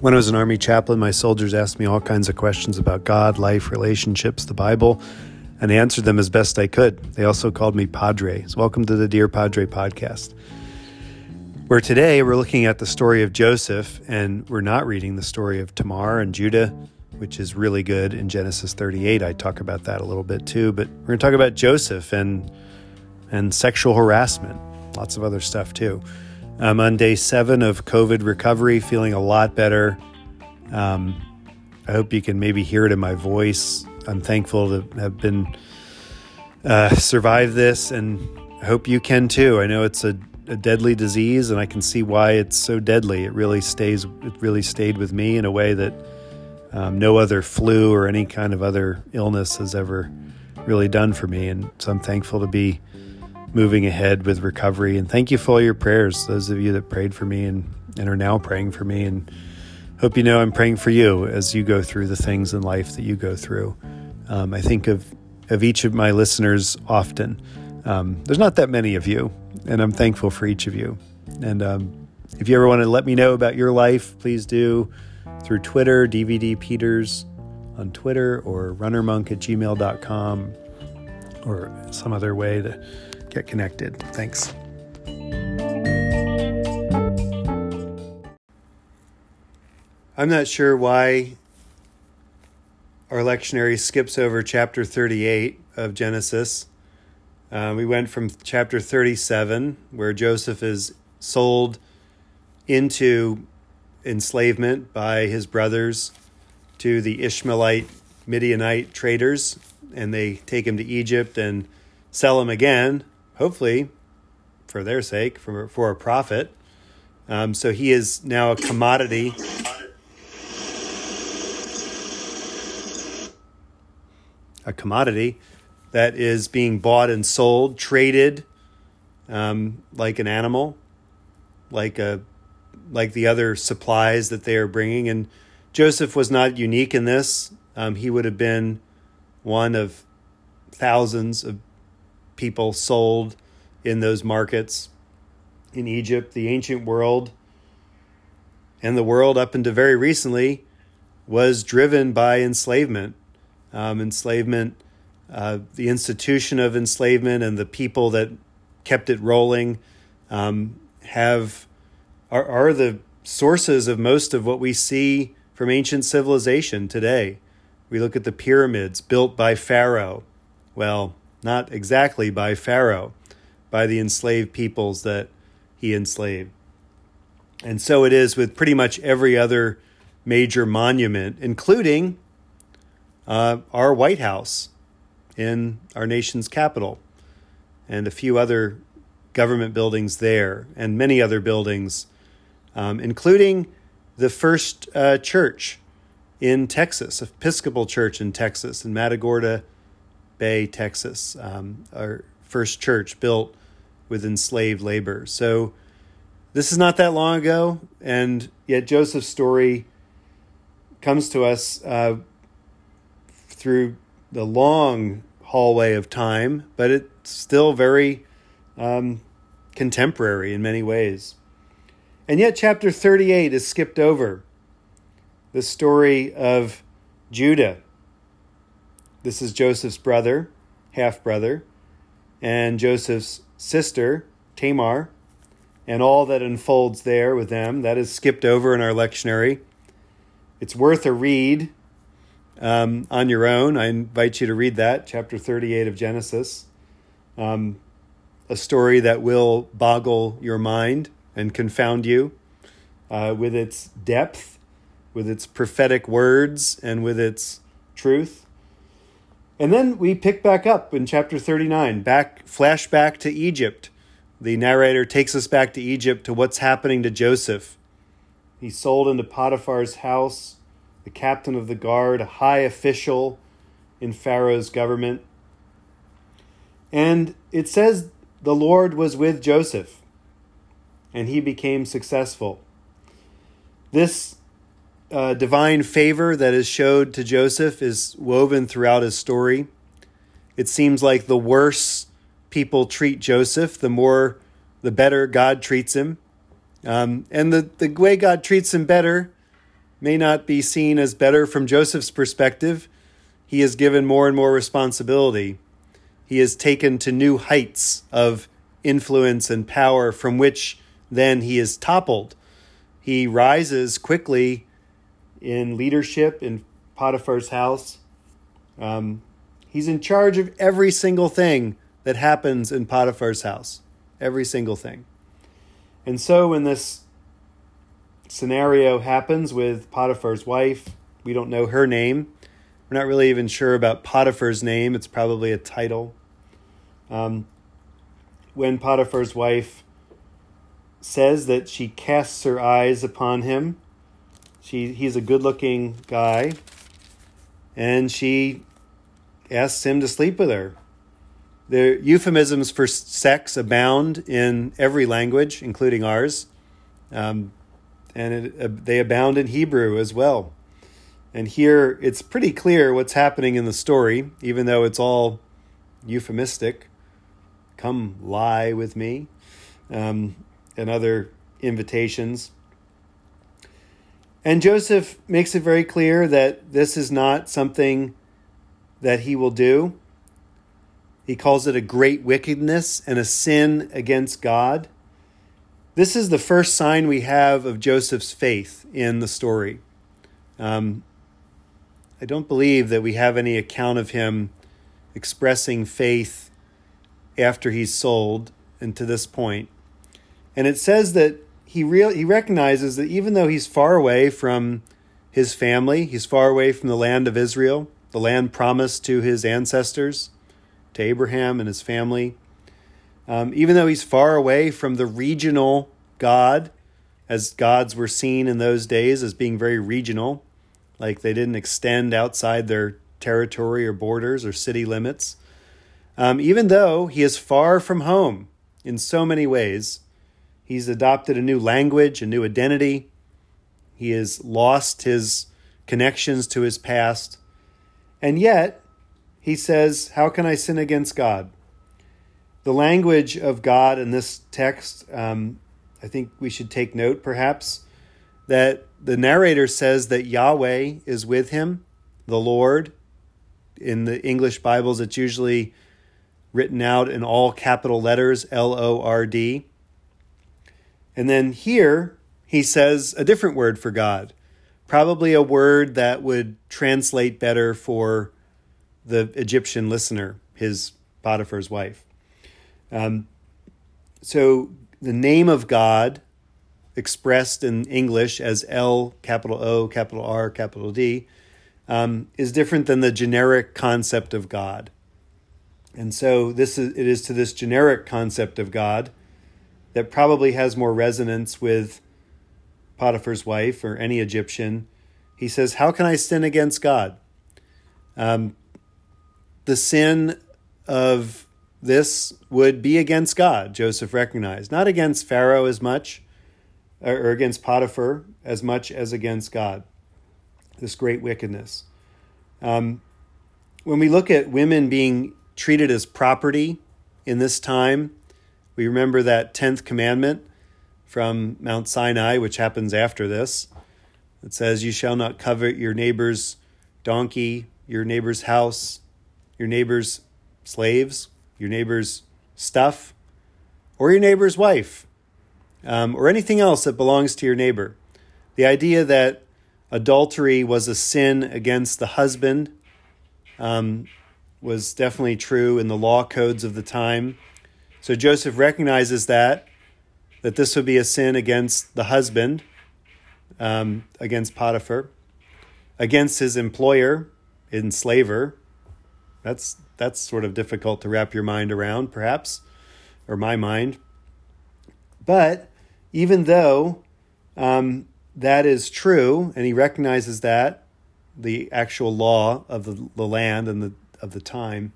When I was an Army chaplain, my soldiers asked me all kinds of questions about God, life, relationships, the Bible, and I answered them as best I could. They also called me Padre. So welcome to the Dear Padre podcast, where today we're looking at the story of Joseph, and we're not reading the story of Tamar and Judah, which is really good in Genesis 38. I talk about that a little bit too, but we're going to talk about Joseph and and sexual harassment, lots of other stuff too. I'm on day seven of COVID recovery, feeling a lot better. Um, I hope you can maybe hear it in my voice. I'm thankful to have been uh, survived this, and I hope you can too. I know it's a, a deadly disease, and I can see why it's so deadly. It really stays. It really stayed with me in a way that um, no other flu or any kind of other illness has ever really done for me. And so I'm thankful to be moving ahead with recovery. And thank you for all your prayers, those of you that prayed for me and, and are now praying for me. And hope you know I'm praying for you as you go through the things in life that you go through. Um, I think of, of each of my listeners often. Um, there's not that many of you, and I'm thankful for each of you. And um, if you ever want to let me know about your life, please do through Twitter, DVD Peters on Twitter, or runnermonk at gmail.com, or some other way to get connected. Thanks. I'm not sure why our lectionary skips over chapter 38 of Genesis. Uh, we went from chapter 37, where Joseph is sold into enslavement by his brothers to the Ishmaelite Midianite traders, and they take him to Egypt and sell him again hopefully for their sake, for, for a profit. Um, so he is now a commodity. A commodity that is being bought and sold, traded um, like an animal, like a like the other supplies that they are bringing. And Joseph was not unique in this. Um, he would have been one of thousands of people sold in those markets in Egypt, the ancient world, and the world up until very recently was driven by enslavement. Um, enslavement, uh, the institution of enslavement, and the people that kept it rolling um, have are, are the sources of most of what we see from ancient civilization today. We look at the pyramids built by Pharaoh. Well, not exactly by Pharaoh, by the enslaved peoples that he enslaved. And so it is with pretty much every other major monument, including uh, our White House in our nation's capital and a few other government buildings there, and many other buildings, um, including the first uh, church in Texas, Episcopal Church in Texas, in Matagorda, Bay, Texas, um, our first church built with enslaved labor. So this is not that long ago, and yet Joseph's story comes to us uh, through the long hallway of time, but it's still very um, contemporary in many ways. And yet, chapter 38 is skipped over the story of Judah this is Joseph's brother, half brother, and Joseph's sister, Tamar, and all that unfolds there with them. That is skipped over in our lectionary. It's worth a read um, on your own. I invite you to read that, chapter 38 of Genesis. Um, a story that will boggle your mind and confound you uh, with its depth, with its prophetic words, and with its truth. And then we pick back up in chapter 39, back flashback to Egypt. The narrator takes us back to Egypt to what's happening to Joseph. He's sold into Potiphar's house, the captain of the guard, a high official in Pharaoh's government. And it says the Lord was with Joseph, and he became successful. This uh, divine favor that is showed to Joseph is woven throughout his story. It seems like the worse people treat Joseph, the more, the better God treats him. Um, and the, the way God treats him better may not be seen as better from Joseph's perspective. He is given more and more responsibility. He is taken to new heights of influence and power from which then he is toppled. He rises quickly in leadership in Potiphar's house. Um, he's in charge of every single thing that happens in Potiphar's house, every single thing. And so when this scenario happens with Potiphar's wife, we don't know her name. We're not really even sure about Potiphar's name. It's probably a title. Um, when Potiphar's wife says that she casts her eyes upon him, she he's a good-looking guy, and she asks him to sleep with her. The euphemisms for sex abound in every language, including ours, um, and it, uh, they abound in Hebrew as well. And here it's pretty clear what's happening in the story, even though it's all euphemistic. Come lie with me, um, and other invitations. And Joseph makes it very clear that this is not something that he will do. He calls it a great wickedness and a sin against God. This is the first sign we have of Joseph's faith in the story. Um, I don't believe that we have any account of him expressing faith after he's sold and to this point. And it says that he real he recognizes that even though he's far away from his family, he's far away from the land of Israel, the land promised to his ancestors, to Abraham and his family. Um, even though he's far away from the regional God, as gods were seen in those days as being very regional, like they didn't extend outside their territory or borders or city limits. Um, even though he is far from home in so many ways, he's adopted a new language, a new identity. He has lost his connections to his past. And yet, he says, How can I sin against God? The language of God in this text, um, I think we should take note perhaps that the narrator says that Yahweh is with him, the Lord. In the English Bibles, it's usually written out in all capital letters L O R D. And then here, he says a different word for God, probably a word that would translate better for the Egyptian listener, his Potiphar's wife. Um, so the name of God, expressed in English as L, capital O, capital R, capital D, um, is different than the generic concept of God. And so this is it is to this generic concept of God that probably has more resonance with Potiphar's wife or any Egyptian. He says, How can I sin against God? Um, the sin of this would be against God, Joseph recognized, not against Pharaoh as much, or against Potiphar as much as against God. This great wickedness. Um, when we look at women being treated as property in this time, we remember that 10th commandment from Mount Sinai, which happens after this. It says, You shall not covet your neighbor's donkey, your neighbor's house, your neighbor's slaves, your neighbor's stuff, or your neighbor's wife, um, or anything else that belongs to your neighbor. The idea that adultery was a sin against the husband um, was definitely true in the law codes of the time. So Joseph recognizes that that this would be a sin against the husband, um, against Potiphar, against his employer, enslaver. That's that's sort of difficult to wrap your mind around, perhaps, or my mind. But even though um, that is true, and he recognizes that the actual law of the, the land and the of the time,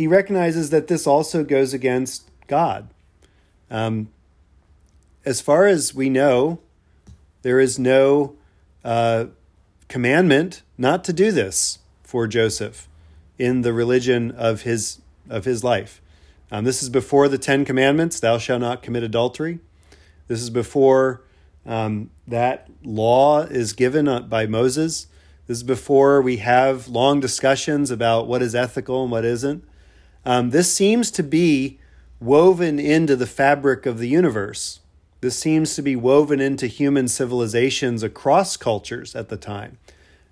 he recognizes that this also goes against God. Um, as far as we know, there is no uh, commandment not to do this for Joseph in the religion of his of his life. Um, this is before the Ten Commandments: "Thou shalt not commit adultery." This is before Um, that law is given by Moses. This is before we have long discussions about what is ethical and what isn't. Um, this seems to be woven into the fabric of the universe. This seems to be woven into human civilizations across cultures at the time.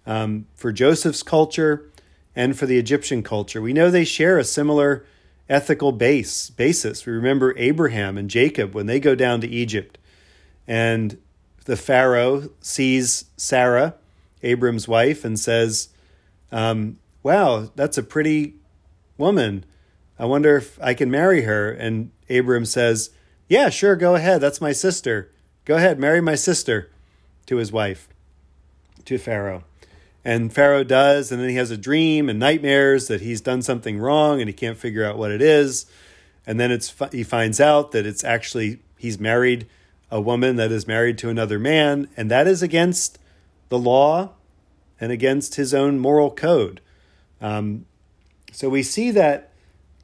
Um, for Joseph's culture and for the Egyptian culture, we know they share a similar ethical base basis. We remember Abraham and Jacob when they go down to Egypt, and the Pharaoh sees Sarah, Abram's wife, and says, um, "Wow, that's a pretty woman. I wonder if I can marry her." And Abram says, "Yeah, sure, go ahead. That's my sister. Go ahead, marry my sister." To his wife, to Pharaoh. And Pharaoh does, and then he has a dream and nightmares that he's done something wrong and he can't figure out what it is. And then it's he finds out that it's actually he's married a woman that is married to another man, and that is against the law and against his own moral code. Um, so we see that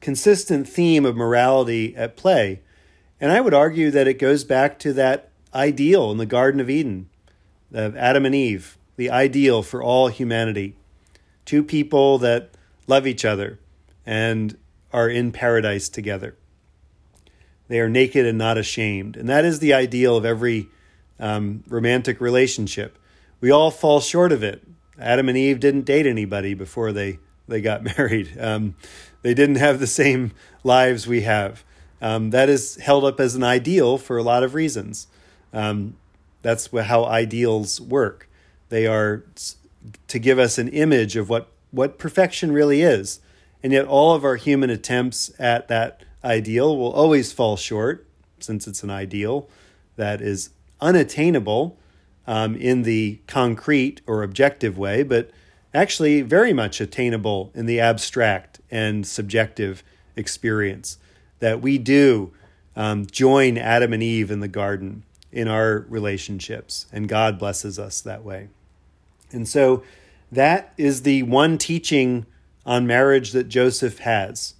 consistent theme of morality at play. And I would argue that it goes back to that ideal in the Garden of Eden of Adam and Eve the ideal for all humanity. Two people that love each other and are in paradise together. They are naked and not ashamed. And that is the ideal of every um, romantic relationship. We all fall short of it. Adam and Eve didn't date anybody before they, they got married. Um, they didn't have the same lives we have. Um, that is held up as an ideal for a lot of reasons. Um, that's how ideals work. They are to give us an image of what, what perfection really is. And yet, all of our human attempts at that ideal will always fall short, since it's an ideal that is unattainable um, in the concrete or objective way, but actually very much attainable in the abstract and subjective experience. That we do um, join Adam and Eve in the garden in our relationships, and God blesses us that way. And so that is the one teaching on marriage that Joseph has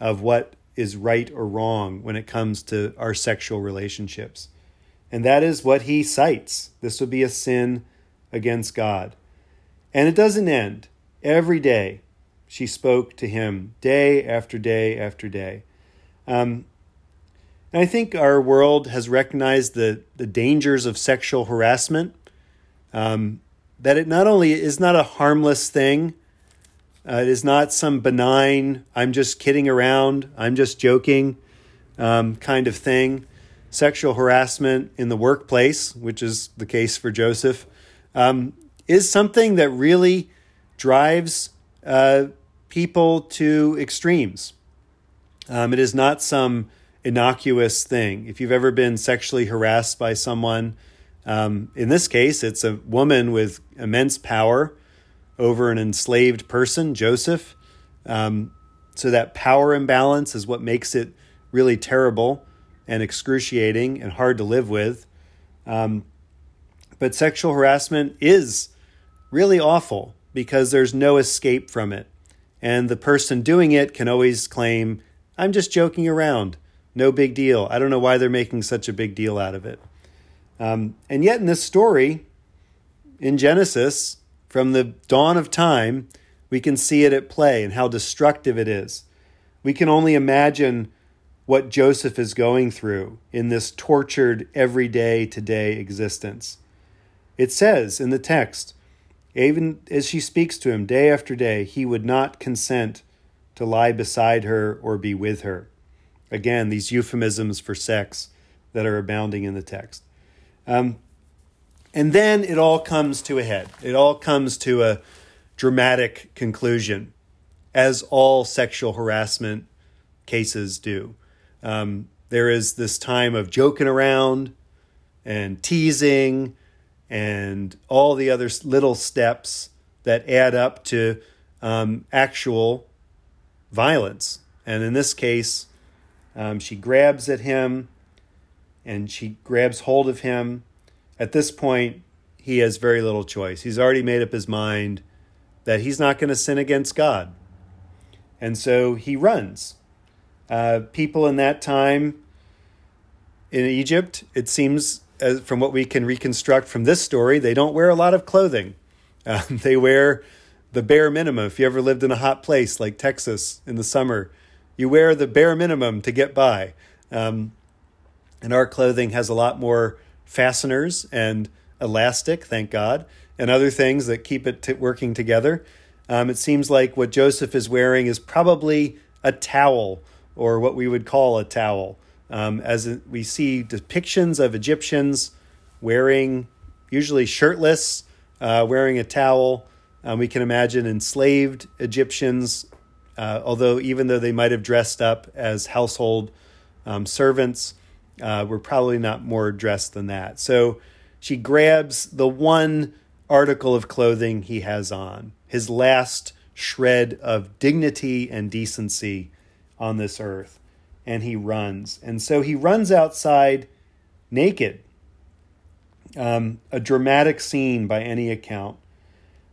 of what is right or wrong when it comes to our sexual relationships. And that is what he cites. This would be a sin against God. And it doesn't end. Every day she spoke to him, day after day after day. Um, and I think our world has recognized the, the dangers of sexual harassment. Um, that it not only is not a harmless thing, uh, it is not some benign, I'm just kidding around, I'm just joking um, kind of thing. Sexual harassment in the workplace, which is the case for Joseph, um, is something that really drives uh, people to extremes. Um, it is not some innocuous thing. If you've ever been sexually harassed by someone, um, in this case, it's a woman with immense power over an enslaved person, Joseph. Um, so that power imbalance is what makes it really terrible and excruciating and hard to live with. Um, but sexual harassment is really awful because there's no escape from it. And the person doing it can always claim, I'm just joking around. No big deal. I don't know why they're making such a big deal out of it. Um, and yet, in this story, in Genesis, from the dawn of time, we can see it at play and how destructive it is. We can only imagine what Joseph is going through in this tortured everyday today existence. It says in the text, even as she speaks to him day after day, he would not consent to lie beside her or be with her. Again, these euphemisms for sex that are abounding in the text. Um, and then it all comes to a head. It all comes to a dramatic conclusion, as all sexual harassment cases do. Um, there is this time of joking around and teasing and all the other little steps that add up to um, actual violence. And in this case, um, she grabs at him and she grabs hold of him. At this point, he has very little choice. He's already made up his mind that he's not going to sin against God. And so he runs. Uh, people in that time in Egypt, it seems as, from what we can reconstruct from this story, they don't wear a lot of clothing. Um, they wear the bare minimum. If you ever lived in a hot place like Texas in the summer, you wear the bare minimum to get by. Um, and our clothing has a lot more fasteners and elastic, thank God, and other things that keep it t- working together. Um, it seems like what Joseph is wearing is probably a towel or what we would call a towel. Um, as we see depictions of Egyptians wearing, usually shirtless, uh, wearing a towel. Um, we can imagine enslaved Egyptians, uh, although even though they might have dressed up as household um, servants, uh, were probably not more dressed than that. So she grabs the one article of clothing he has on, his last shred of dignity and decency on this earth, and he runs. And so he runs outside naked. Um, a dramatic scene by any account.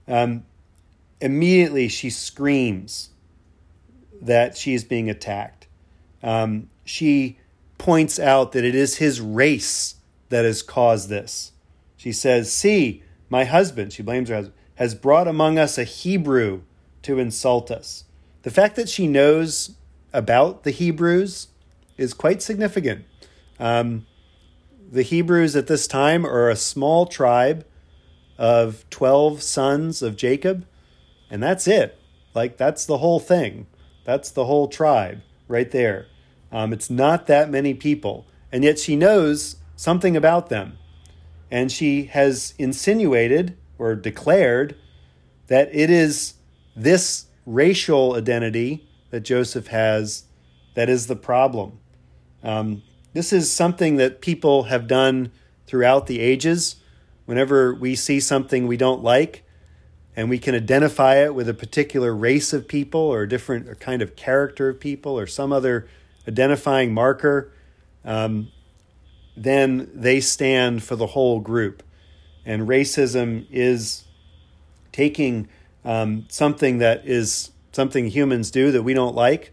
Um, immediately, she screams that she is being attacked. Um, she points out that it is his race that has caused this. She says, See, my husband, she blames her husband, has brought among us a Hebrew to insult us. The fact that she knows about the Hebrews is quite significant. Um, the Hebrews at this time are a small tribe of 12 sons of Jacob, and that's it. Like, that's the whole thing. That's the whole tribe right there. Um, it's not that many people, and yet she knows something about them. And she has insinuated or declared that it is this racial identity that Joseph has that is the problem. Um, this is something that people have done throughout the ages. Whenever we see something we don't like, and we can identify it with a particular race of people or a different kind of character of people or some other identifying marker, um, then they stand for the whole group. And racism is taking um, something that is something humans do that we don't like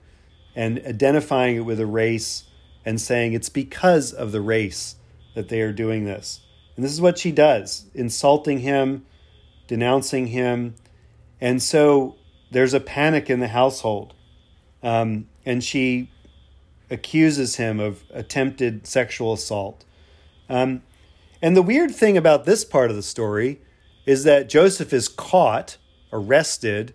and identifying it with a race and saying it's because of the race that they are doing this. And this is what she does insulting him, denouncing him. And so there's a panic in the household. Um, and she accuses him of attempted sexual assault. Um, and the weird thing about this part of the story is that Joseph is caught, arrested,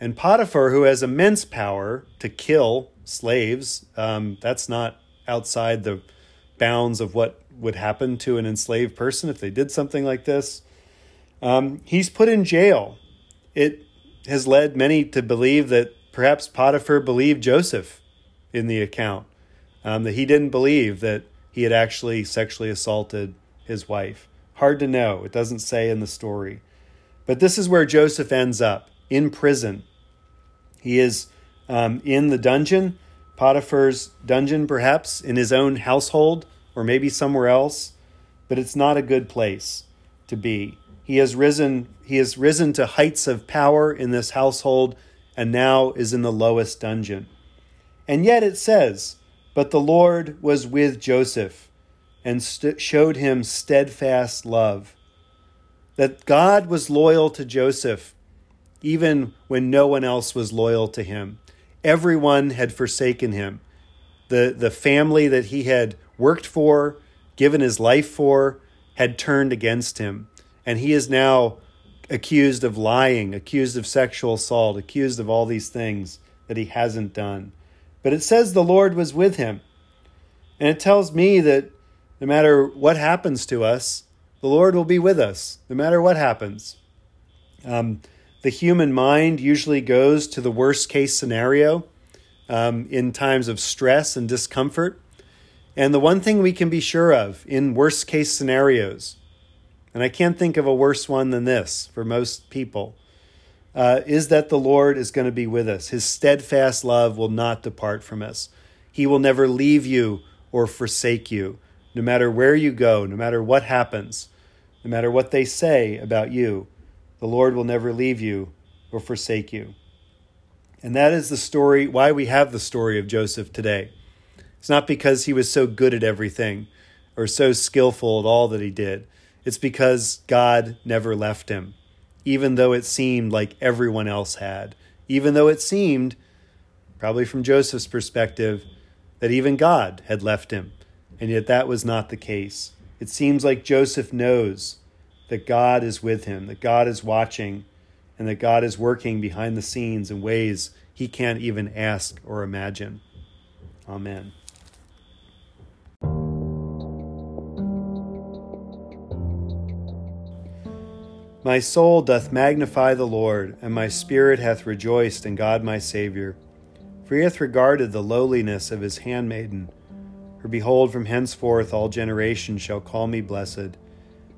and Potiphar, who has immense power to kill slaves, um, that's not outside the bounds of what would happen to an enslaved person if they did something like this. Um, he's put in jail. It has led many to believe that perhaps Potiphar believed Joseph in the account, um, that he didn't believe that he had actually sexually assaulted his wife. Hard to know. It doesn't say in the story. But this is where Joseph ends up in prison. He is um, in the dungeon, Potiphar's dungeon, perhaps, in his own household or maybe somewhere else, but it's not a good place to be. He has risen, he has risen to heights of power in this household and now is in the lowest dungeon. And yet it says, But the Lord was with Joseph and st- showed him steadfast love. That God was loyal to Joseph even when no one else was loyal to him. Everyone had forsaken him. The, the family that he had worked for, given his life for, had turned against him. And he is now accused of lying, accused of sexual assault, accused of all these things that he hasn't done. But it says the Lord was with him. And it tells me that no matter what happens to us, the Lord will be with us, no matter what happens. Um, the human mind usually goes to the worst case scenario um, in times of stress and discomfort. And the one thing we can be sure of in worst case scenarios, and I can't think of a worse one than this for most people, uh, is that the Lord is going to be with us. His steadfast love will not depart from us. He will never leave you or forsake you, no matter where you go, no matter what happens, no matter what they say about you. The Lord will never leave you or forsake you. And that is the story, why we have the story of Joseph today. It's not because he was so good at everything. or so skillful at all that he did. It's because God never left him, even though it seemed like everyone else had, even though it seemed, probably from Joseph's perspective, that even God had left him. And yet that was not the case. It seems like Joseph knows that God is with him, that God is watching, and that God is working behind the scenes in ways he can't even ask or imagine. Amen. My soul doth magnify the Lord, and my spirit hath rejoiced in God my Saviour. For he hath regarded the lowliness of his handmaiden. For behold, from henceforth all generations shall call me blessed.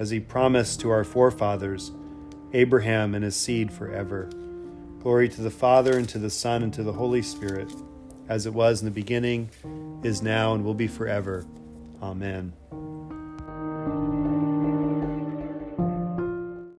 as he promised to our forefathers, Abraham and his seed forever. Glory to the Father, and to the Son, and to the Holy Spirit, as it was in the beginning, is now, and will be forever. Amen.